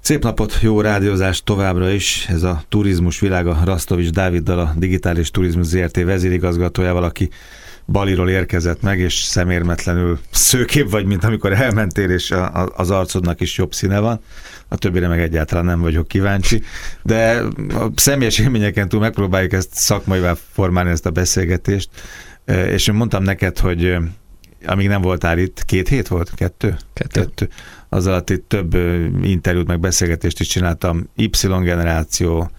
Szép napot, jó rádiózást továbbra is. Ez a turizmus világa Rastovics Dáviddal, a Digitális Turizmus ZRT vezérigazgatójával, aki Baliról érkezett meg, és szemérmetlenül szőkép vagy, mint amikor elmentél, és a, a, az arcodnak is jobb színe van. A többire meg egyáltalán nem vagyok kíváncsi. De a személyes élményeken túl megpróbáljuk ezt szakmaivá formálni, ezt a beszélgetést. És én mondtam neked, hogy amíg nem voltál itt, két hét volt? Kettő? Kettő. Kettő. Az alatt itt több interjút, meg beszélgetést is csináltam. Y-generáció,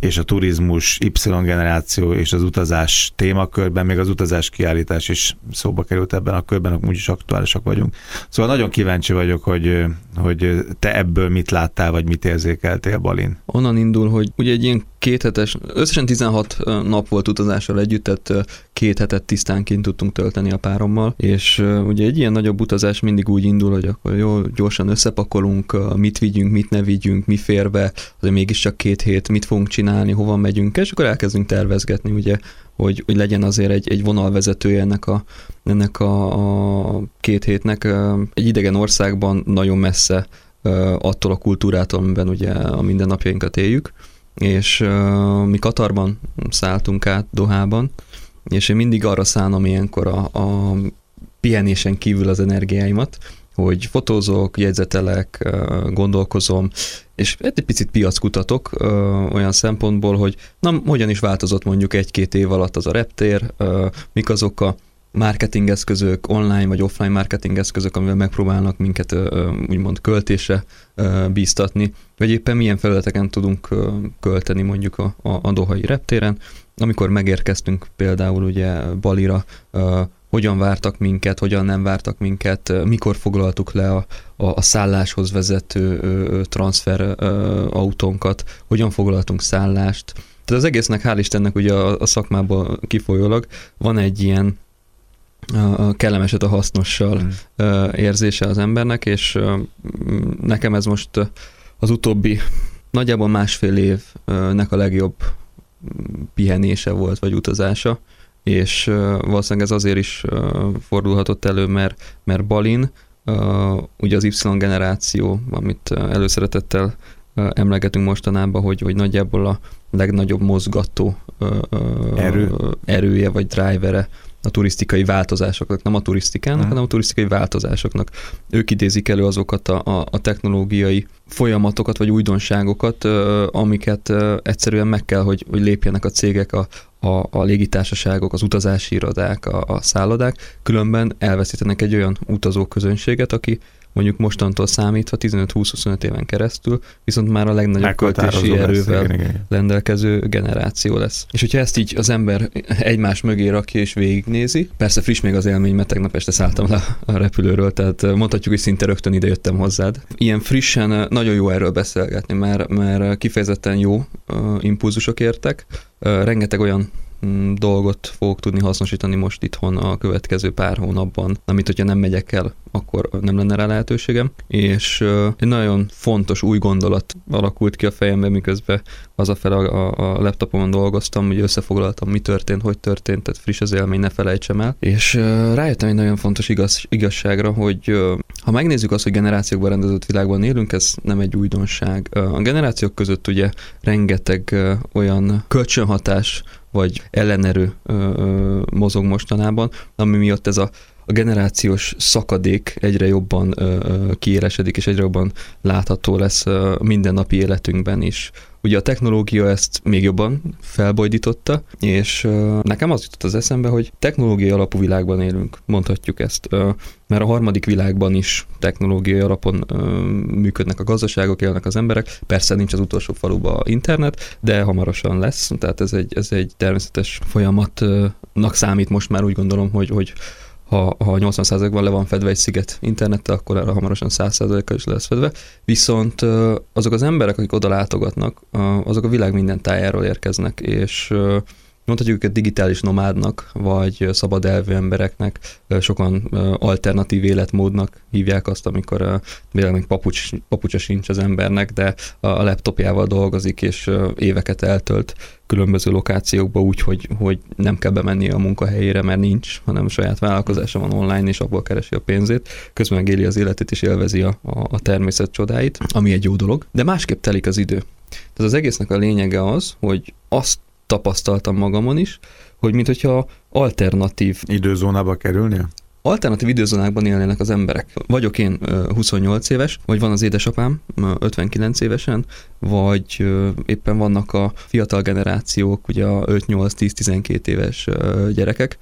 és a turizmus Y-generáció és az utazás témakörben, még az utazás kiállítás is szóba került ebben a körben, úgyis aktuálisak vagyunk. Szóval nagyon kíváncsi vagyok, hogy, hogy te ebből mit láttál, vagy mit érzékeltél, Balin. Onnan indul, hogy ugye egy ilyen kéthetes, összesen 16 nap volt utazással együtt, tehát két hetet tisztánként tudtunk tölteni a párommal, és ugye egy ilyen nagyobb utazás mindig úgy indul, hogy akkor jó, gyorsan összepakolunk, mit vigyünk, mit ne vigyünk, mi fér be, azért mégiscsak két hét, mit fogunk csinálni, hova megyünk, és akkor elkezdünk tervezgetni, ugye, hogy, hogy legyen azért egy, egy vonalvezetője ennek a, ennek a, a két hétnek. Egy idegen országban nagyon messze attól a kultúrától, amiben ugye a mindennapjainkat éljük, és uh, mi Katarban szálltunk át Dohában, és én mindig arra szánom ilyenkor a, a pihenésen kívül az energiáimat, hogy fotózok, jegyzetelek, gondolkozom, és egy picit piackutatok olyan szempontból, hogy na, hogyan is változott mondjuk egy-két év alatt az a reptér, mik azok a marketingeszközök, online vagy offline marketingeszközök, amivel megpróbálnak minket úgymond költésre bíztatni, vagy éppen milyen felületeken tudunk költeni mondjuk a, a, a Dohai reptéren. Amikor megérkeztünk például ugye Balira, hogyan vártak minket, hogyan nem vártak minket, mikor foglaltuk le a, a, a szálláshoz vezető transfer autónkat, hogyan foglaltunk szállást. Tehát az egésznek hál' Istennek ugye a, a szakmából kifolyólag van egy ilyen a kellemeset a hasznossal mm. érzése az embernek, és nekem ez most az utóbbi nagyjából másfél évnek a legjobb pihenése volt, vagy utazása, és valószínűleg ez azért is fordulhatott elő, mert, mert Balin, ugye az Y generáció, amit előszeretettel emlegetünk mostanában, hogy, hogy nagyjából a legnagyobb mozgató Erő. erője vagy drivere a turisztikai változásoknak, nem a turisztikának, hmm. hanem a turisztikai változásoknak. Ők idézik elő azokat a, a, a technológiai folyamatokat, vagy újdonságokat, amiket egyszerűen meg kell, hogy, hogy lépjenek a cégek, a, a, a légitársaságok, az utazási irodák, a, a szállodák, különben elveszítenek egy olyan utazóközönséget, aki mondjuk mostantól számítva 15-20-25 éven keresztül, viszont már a legnagyobb költési erővel lesz, igen, igen. rendelkező generáció lesz. És hogyha ezt így az ember egymás mögé rakja és végignézi, persze friss még az élmény, mert tegnap este szálltam le a repülőről, tehát mondhatjuk, hogy szinte rögtön ide jöttem hozzád. Ilyen frissen nagyon jó erről beszélgetni, mert, mert kifejezetten jó impulzusok értek, rengeteg olyan dolgot fogok tudni hasznosítani most itthon a következő pár hónapban, amit hogyha nem megyek el, akkor nem lenne rá lehetőségem. És egy nagyon fontos új gondolat alakult ki a fejembe, miközben fel a, a, a laptopomon dolgoztam, hogy összefoglaltam, mi történt, hogy történt, tehát friss az élmény, ne felejtsem el. És rájöttem egy nagyon fontos igaz, igazságra, hogy ha megnézzük azt, hogy generációkban rendezett világban élünk, ez nem egy újdonság. A generációk között ugye rengeteg olyan kölcsönhatás vagy ellenerő ö, ö, mozog mostanában, ami miatt ez a, a generációs szakadék egyre jobban kiélesedik, és egyre jobban látható lesz ö, mindennapi életünkben is. Ugye a technológia ezt még jobban felbojdította, és nekem az jutott az eszembe, hogy technológiai alapú világban élünk, mondhatjuk ezt, mert a harmadik világban is technológiai alapon működnek a gazdaságok, élnek az emberek, persze nincs az utolsó faluba internet, de hamarosan lesz, tehát ez egy, ez egy természetes folyamatnak számít most már úgy gondolom, hogy, hogy ha, ha 80%-ban le van fedve egy sziget internettel, akkor erre hamarosan 100%-kal is lesz fedve. Viszont azok az emberek, akik oda látogatnak, azok a világ minden tájáról érkeznek, és mondhatjuk őket digitális nomádnak, vagy szabad elvű embereknek, sokan alternatív életmódnak hívják azt, amikor még papucs, papucsa sincs az embernek, de a laptopjával dolgozik, és éveket eltölt különböző lokációkba úgy, hogy, hogy nem kell bemenni a munkahelyére, mert nincs, hanem saját vállalkozása van online, és abból keresi a pénzét, közben megéli az életét, és élvezi a, a, természet csodáit, ami egy jó dolog, de másképp telik az idő. Tehát az egésznek a lényege az, hogy azt tapasztaltam magamon is, hogy mint hogyha alternatív időzónába kerülnél? alternatív időzónákban élnének az emberek. Vagyok én 28 éves, vagy van az édesapám 59 évesen, vagy éppen vannak a fiatal generációk, ugye a 5-8-10-12 éves gyerekek,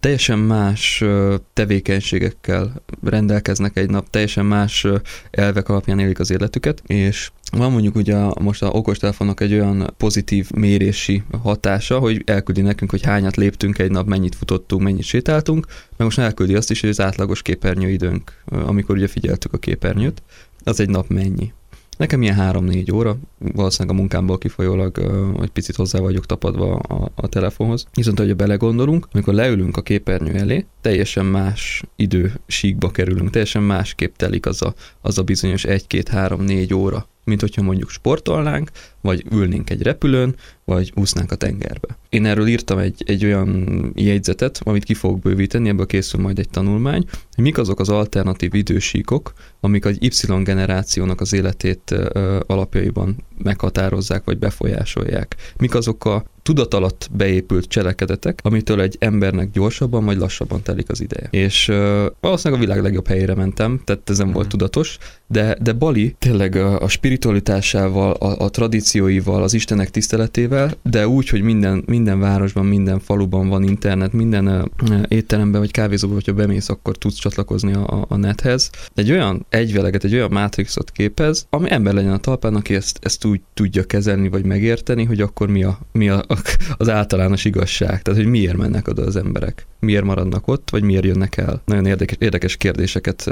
teljesen más tevékenységekkel rendelkeznek egy nap, teljesen más elvek alapján élik az életüket, és van mondjuk ugye most a okostelefonnak egy olyan pozitív mérési hatása, hogy elküldi nekünk, hogy hányat léptünk egy nap, mennyit futottunk, mennyit sétáltunk, meg most elküldi azt is, hogy az átlagos képernyőidőnk, amikor ugye figyeltük a képernyőt, az egy nap mennyi. Nekem ilyen három-négy óra, valószínűleg a munkámból kifolyólag egy picit hozzá vagyok tapadva a, a telefonhoz. Viszont, hogyha belegondolunk, amikor leülünk a képernyő elé, teljesen más idő síkba kerülünk, teljesen másképp telik az a, az a bizonyos egy-két-három-négy óra, mint hogyha mondjuk sportolnánk, vagy ülnénk egy repülőn, vagy úsznánk a tengerbe. Én erről írtam egy, egy olyan jegyzetet, amit ki fogok bővíteni, ebből készül majd egy tanulmány, hogy mik azok az alternatív idősíkok, amik az Y generációnak az életét ö, alapjaiban meghatározzák, vagy befolyásolják. Mik azok a tudat alatt beépült cselekedetek, amitől egy embernek gyorsabban vagy lassabban telik az ideje. És ö, valószínűleg a világ legjobb helyére mentem, tehát ez nem volt mhm. tudatos, de, de Bali tényleg a, a spiritualitásával, a, a tradícióival, az Istenek tiszteletével, de úgy, hogy minden, minden városban, minden faluban van internet, minden étteremben vagy kávézóban, hogyha bemész, akkor tudsz csatlakozni a, a nethez. Egy olyan egyveleget, egy olyan mátrixot képez, ami ember legyen a talpán, aki ezt, ezt úgy tudja kezelni, vagy megérteni, hogy akkor mi, a, mi a, az általános igazság. Tehát, hogy miért mennek oda az emberek, miért maradnak ott, vagy miért jönnek el. Nagyon érdekes, érdekes kérdéseket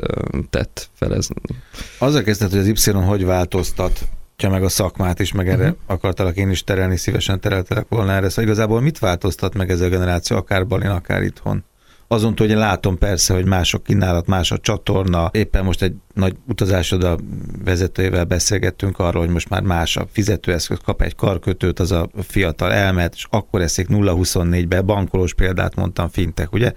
tett felezni. Azzal kezdett, hogy az Y hogy változtat meg a szakmát is, meg erre uh-huh. akartalak én is terelni, szívesen tereltelek volna erre. Szóval igazából mit változtat meg ez a generáció, akár Balin, akár itthon? Azon hogy én látom persze, hogy mások kínálat, más a csatorna. Éppen most egy nagy a vezetőjével beszélgettünk arról, hogy most már más a fizetőeszköz, kap egy karkötőt, az a fiatal elmet, és akkor eszik 0-24-be, bankolós példát mondtam fintek, ugye?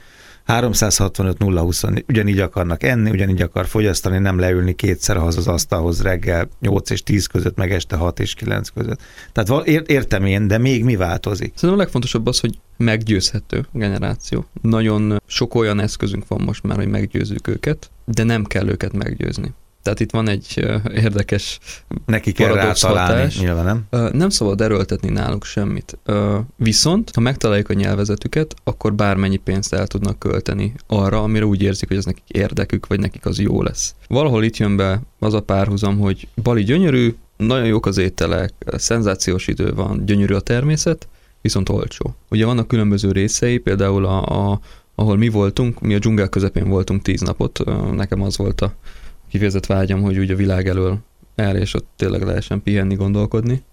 365 024, ugyanígy akarnak enni, ugyanígy akar fogyasztani, nem leülni kétszer haza az asztalhoz reggel 8 és 10 között, meg este 6 és 9 között. Tehát értem én, de még mi változik? Szerintem a legfontosabb az, hogy meggyőzhető generáció. Nagyon sok olyan eszközünk van most már, hogy meggyőzzük őket, de nem kell őket meggyőzni. Tehát itt van egy érdekes Neki kell rátalálni, nyilván nem? Nem szabad erőltetni náluk semmit. Viszont, ha megtaláljuk a nyelvezetüket, akkor bármennyi pénzt el tudnak költeni arra, amire úgy érzik, hogy ez nekik érdekük, vagy nekik az jó lesz. Valahol itt jön be az a párhuzam, hogy Bali gyönyörű, nagyon jók az ételek, szenzációs idő van, gyönyörű a természet, viszont olcsó. Ugye vannak különböző részei, például a, a ahol mi voltunk, mi a dzsungel közepén voltunk tíz napot, nekem az volt a kifejezett vágyam, hogy úgy a világ elől el, és ott tényleg lehessen pihenni, gondolkodni.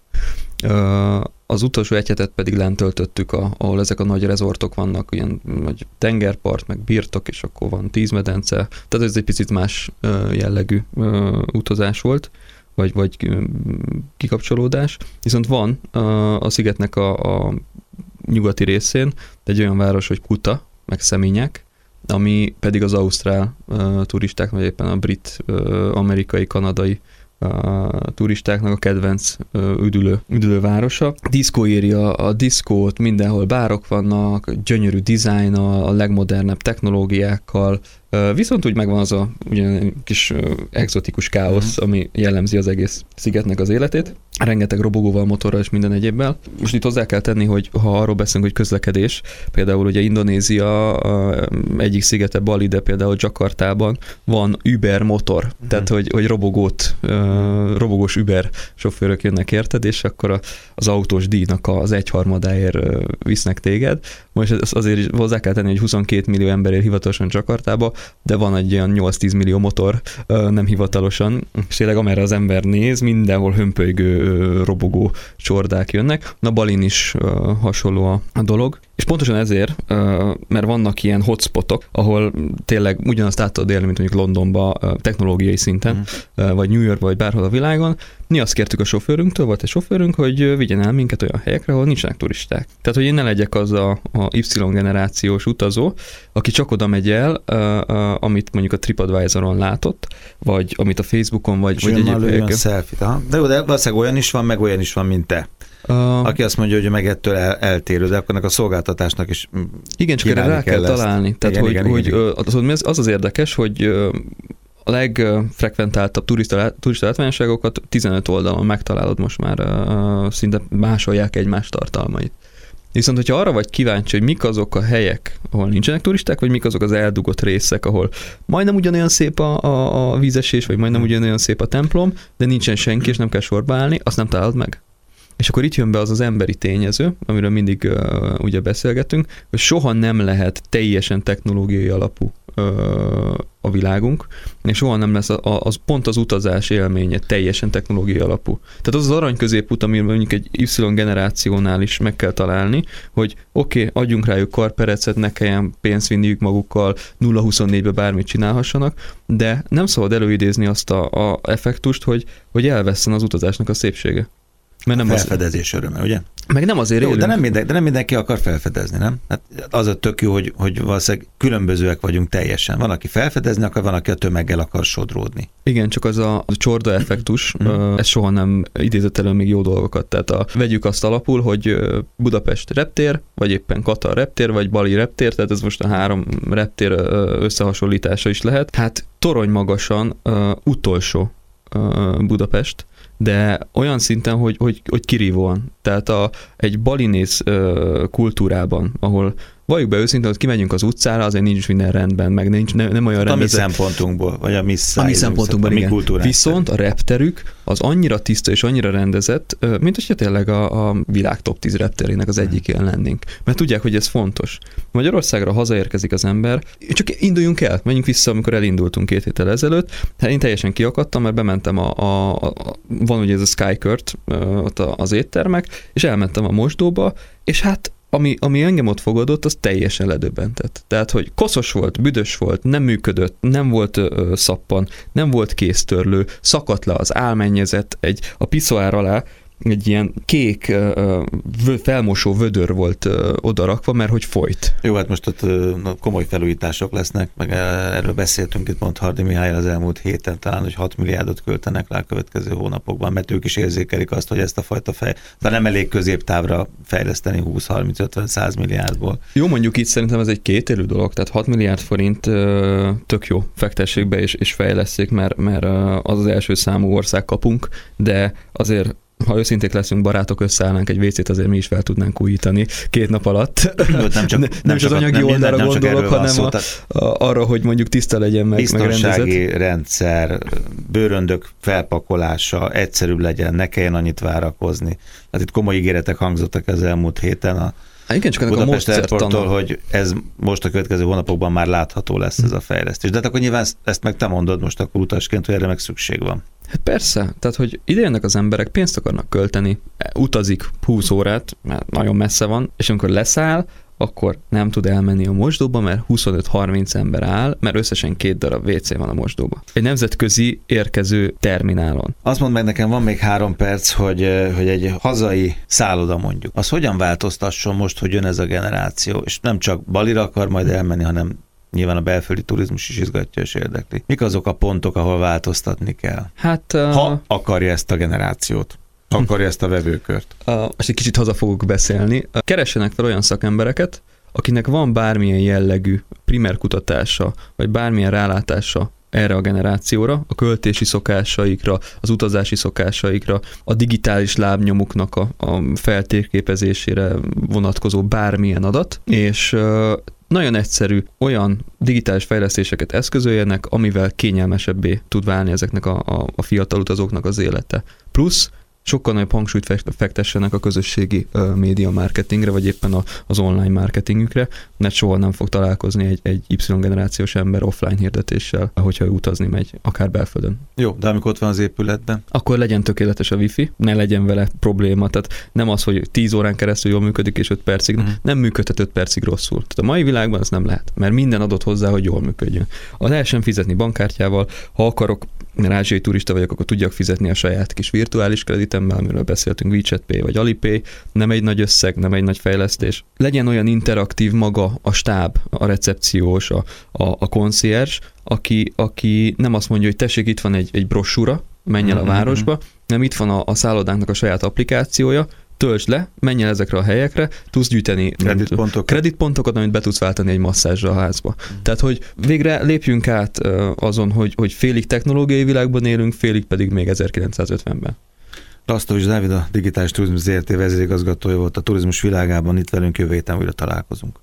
Az utolsó egy hetet pedig lent töltöttük, ahol ezek a nagy rezortok vannak, ilyen nagy tengerpart, meg birtok, és akkor van tízmedence, tehát ez egy picit más jellegű utazás volt, vagy, vagy kikapcsolódás. Viszont van a szigetnek a, a nyugati részén egy olyan város, hogy Kuta, meg Szemények, ami pedig az ausztrál uh, turisták, vagy éppen a brit, uh, amerikai, kanadai a turistáknak a kedvenc üdülő, üdülő városa. Diszkó írja a diszkót, mindenhol bárok vannak, gyönyörű dizájn, a legmodernebb technológiákkal, Viszont úgy megvan az a ugyan, kis exotikus káosz, mm. ami jellemzi az egész szigetnek az életét. Rengeteg robogóval, motorral és minden egyébben. Most itt hozzá kell tenni, hogy ha arról beszélünk, hogy közlekedés, például ugye Indonézia egyik szigete Bali, de például Jakartában van Uber motor, mm. tehát hogy, hogy robogót, robogós Uber sofőrök jönnek érted, és akkor az autós díjnak az egyharmadáért visznek téged. Most azért hozzá kell tenni, hogy 22 millió ember él hivatalosan Jakartába, de van egy olyan 8-10 millió motor nem hivatalosan, és tényleg amerre az ember néz, mindenhol hömpölygő, robogó csordák jönnek. Na Balin is hasonló a, dolog, és pontosan ezért, mert vannak ilyen hotspotok, ahol tényleg ugyanazt át tudod élni, mint mondjuk Londonba technológiai szinten, mm. vagy New York, vagy bárhol a világon. Mi azt kértük a sofőrünktől, volt egy sofőrünk, hogy vigyen el minket olyan helyekre, ahol nincsenek turisták. Tehát, hogy én ne legyek az a, a Y generációs utazó, aki csak oda megy el, amit mondjuk a TripAdvisor-on látott, vagy amit a Facebookon, vagy, vagy egyéb helyeken. De jó, de valószínűleg olyan is van, meg olyan is van, mint te. Uh, Aki azt mondja, hogy meg ettől el, eltérő, de akkor a szolgáltatásnak is Igen, csak erre rá kell ezt. találni. Tehát, igen, hogy, igen, hogy igen. Az, az az érdekes, hogy a legfrekventáltabb turista, turista látványosságokat 15 oldalon megtalálod most már, szinte másolják egymás tartalmait. Viszont, hogyha arra vagy kíváncsi, hogy mik azok a helyek, ahol nincsenek turisták, vagy mik azok az eldugott részek, ahol majdnem ugyanolyan szép a, a, a vízesés, vagy majdnem ugyanolyan szép a templom, de nincsen senki, és nem kell sorba állni, azt nem találod meg. És akkor itt jön be az az emberi tényező, amiről mindig uh, ugye beszélgetünk, hogy soha nem lehet teljesen technológiai alapú uh, a világunk, és soha nem lesz a, az pont az utazás élménye teljesen technológiai alapú. Tehát az az arany középút, ami mondjuk egy Y generációnál is meg kell találni, hogy oké, okay, adjunk rájuk karperecet, ne kelljen pénzt vinniük magukkal, 0-24-be bármit csinálhassanak, de nem szabad előidézni azt a, a effektust, hogy, hogy elveszten az utazásnak a szépsége. Mert nem felfedezés az... öröme, ugye? Meg nem azért Jó, de nem, minden, de nem mindenki akar felfedezni, nem? Hát az a tök jó, hogy, hogy valószínűleg különbözőek vagyunk teljesen. Van, aki felfedezni akar, van, aki a tömeggel akar sodródni. Igen, csak az a, a csorda effektus, mm. ez soha nem idézett elő még jó dolgokat. Tehát a, vegyük azt alapul, hogy Budapest reptér, vagy éppen Katar reptér, vagy Bali reptér, tehát ez most a három reptér összehasonlítása is lehet. Hát torony magasan uh, utolsó uh, Budapest, de olyan szinten, hogy, hogy, hogy kirívóan. Tehát a, egy balinész kultúrában, ahol valljuk be őszintén, hogy kimegyünk az utcára, azért nincs minden rendben, meg nincs, nem, nem olyan rendezett. A mi szempontunkból, vagy a mi A mi szempontunkból, igen. Mi Viszont a repterük az annyira tiszta és annyira rendezett, mint hogyha tényleg a, a világ top 10 repterének az egyik ilyen lennénk. Mert tudják, hogy ez fontos. Magyarországra hazaérkezik az ember, csak induljunk el, menjünk vissza, amikor elindultunk két héttel ezelőtt. Hát én teljesen kiakadtam, mert bementem a, a, a van ugye ez a Skykört, ott az éttermek, és elmentem a mosdóba, és hát ami, ami engem ott fogadott, az teljesen ledöbbentett. Tehát, hogy koszos volt, büdös volt, nem működött, nem volt ö, szappan, nem volt kéztörlő, szakadt le az álmennyezet egy, a piszoár alá, egy ilyen kék felmosó vödör volt odarakva, mert hogy folyt. Jó, hát most ott komoly felújítások lesznek, meg erről beszéltünk itt pont Hardi Mihály az elmúlt héten, talán, hogy 6 milliárdot költenek rá a következő hónapokban, mert ők is érzékelik azt, hogy ezt a fajta fej, de nem elég középtávra fejleszteni 20-30-50-100 milliárdból. Jó, mondjuk itt szerintem ez egy kétélű dolog, tehát 6 milliárd forint tök jó, fektessék be és, és fejleszték, mert, mert az az első számú ország kapunk, de azért ha őszinték leszünk, barátok, összeállnánk egy WC-t, azért mi is fel tudnánk újítani két nap alatt. nem, csak, nem, nem csak az anyagi nem, oldalra nem, gondolok, hanem szó, a, a, arra, hogy mondjuk tiszta legyen meg, Biztonsági meg rendszer, bőröndök felpakolása, egyszerűbb legyen, ne kelljen annyit várakozni. Hát itt komoly ígéretek hangzottak az elmúlt héten a Há, igen, csak ennek Budapest a Airporttól, hogy ez most a következő hónapokban már látható lesz ez a fejlesztés. De hát akkor nyilván ezt meg te mondod most akkor utasként, hogy erre meg szükség van. Hát persze, tehát hogy idejönnek az emberek, pénzt akarnak költeni, utazik 20 órát, mert nagyon messze van, és amikor leszáll, akkor nem tud elmenni a mosdóba, mert 25-30 ember áll, mert összesen két darab WC van a mosdóba. Egy nemzetközi érkező terminálon. Azt mondd meg nekem, van még három perc, hogy, hogy egy hazai szálloda mondjuk. Az hogyan változtasson most, hogy jön ez a generáció, és nem csak Balira akar majd elmenni, hanem nyilván a belföldi turizmus is izgatja és érdekli. Mik azok a pontok, ahol változtatni kell? Hát, uh... Ha akarja ezt a generációt akarja ezt a vevőkört. Most egy kicsit haza fogok beszélni. Keressenek fel olyan szakembereket, akinek van bármilyen jellegű primer kutatása, vagy bármilyen rálátása erre a generációra, a költési szokásaikra, az utazási szokásaikra, a digitális lábnyomuknak a, a feltérképezésére vonatkozó bármilyen adat, és nagyon egyszerű olyan digitális fejlesztéseket eszközöljenek, amivel kényelmesebbé tud válni ezeknek a, a, a fiatal utazóknak az élete. Plusz sokkal nagyobb hangsúlyt fektessenek a közösségi média marketingre, vagy éppen a, az online marketingükre, mert soha nem fog találkozni egy, egy Y generációs ember offline hirdetéssel, hogyha ő utazni megy, akár belföldön. Jó, de amikor ott van az épületben? Akkor legyen tökéletes a wifi, ne legyen vele probléma. Tehát nem az, hogy 10 órán keresztül jól működik, és 5 percig, uh-huh. nem működhet 5 percig rosszul. Tehát a mai világban ez nem lehet, mert minden adott hozzá, hogy jól működjön. Az lehessen fizetni bankkártyával, ha akarok mert ázsiai turista vagyok, akkor tudjak fizetni a saját kis virtuális kreditemmel, amiről beszéltünk, WeChat Pay vagy Alipay, nem egy nagy összeg, nem egy nagy fejlesztés. Legyen olyan interaktív maga a stáb, a recepciós, a, a, a concierge, aki, aki nem azt mondja, hogy tessék, itt van egy, egy brosúra, menj el a mhm, városba, mhm. nem itt van a, a szállodánknak a saját applikációja, töltsd le, menj el ezekre a helyekre, tudsz gyűjteni kreditpontokat, kreditpontokat amit be tudsz váltani egy masszázsra a házba. Mm. Tehát, hogy végre lépjünk át azon, hogy, hogy félig technológiai világban élünk, félig pedig még 1950-ben. Rasztovics Dávid, a Digitális Turizmus ZRT vezérigazgatója volt a turizmus világában, itt velünk jövő héten újra találkozunk.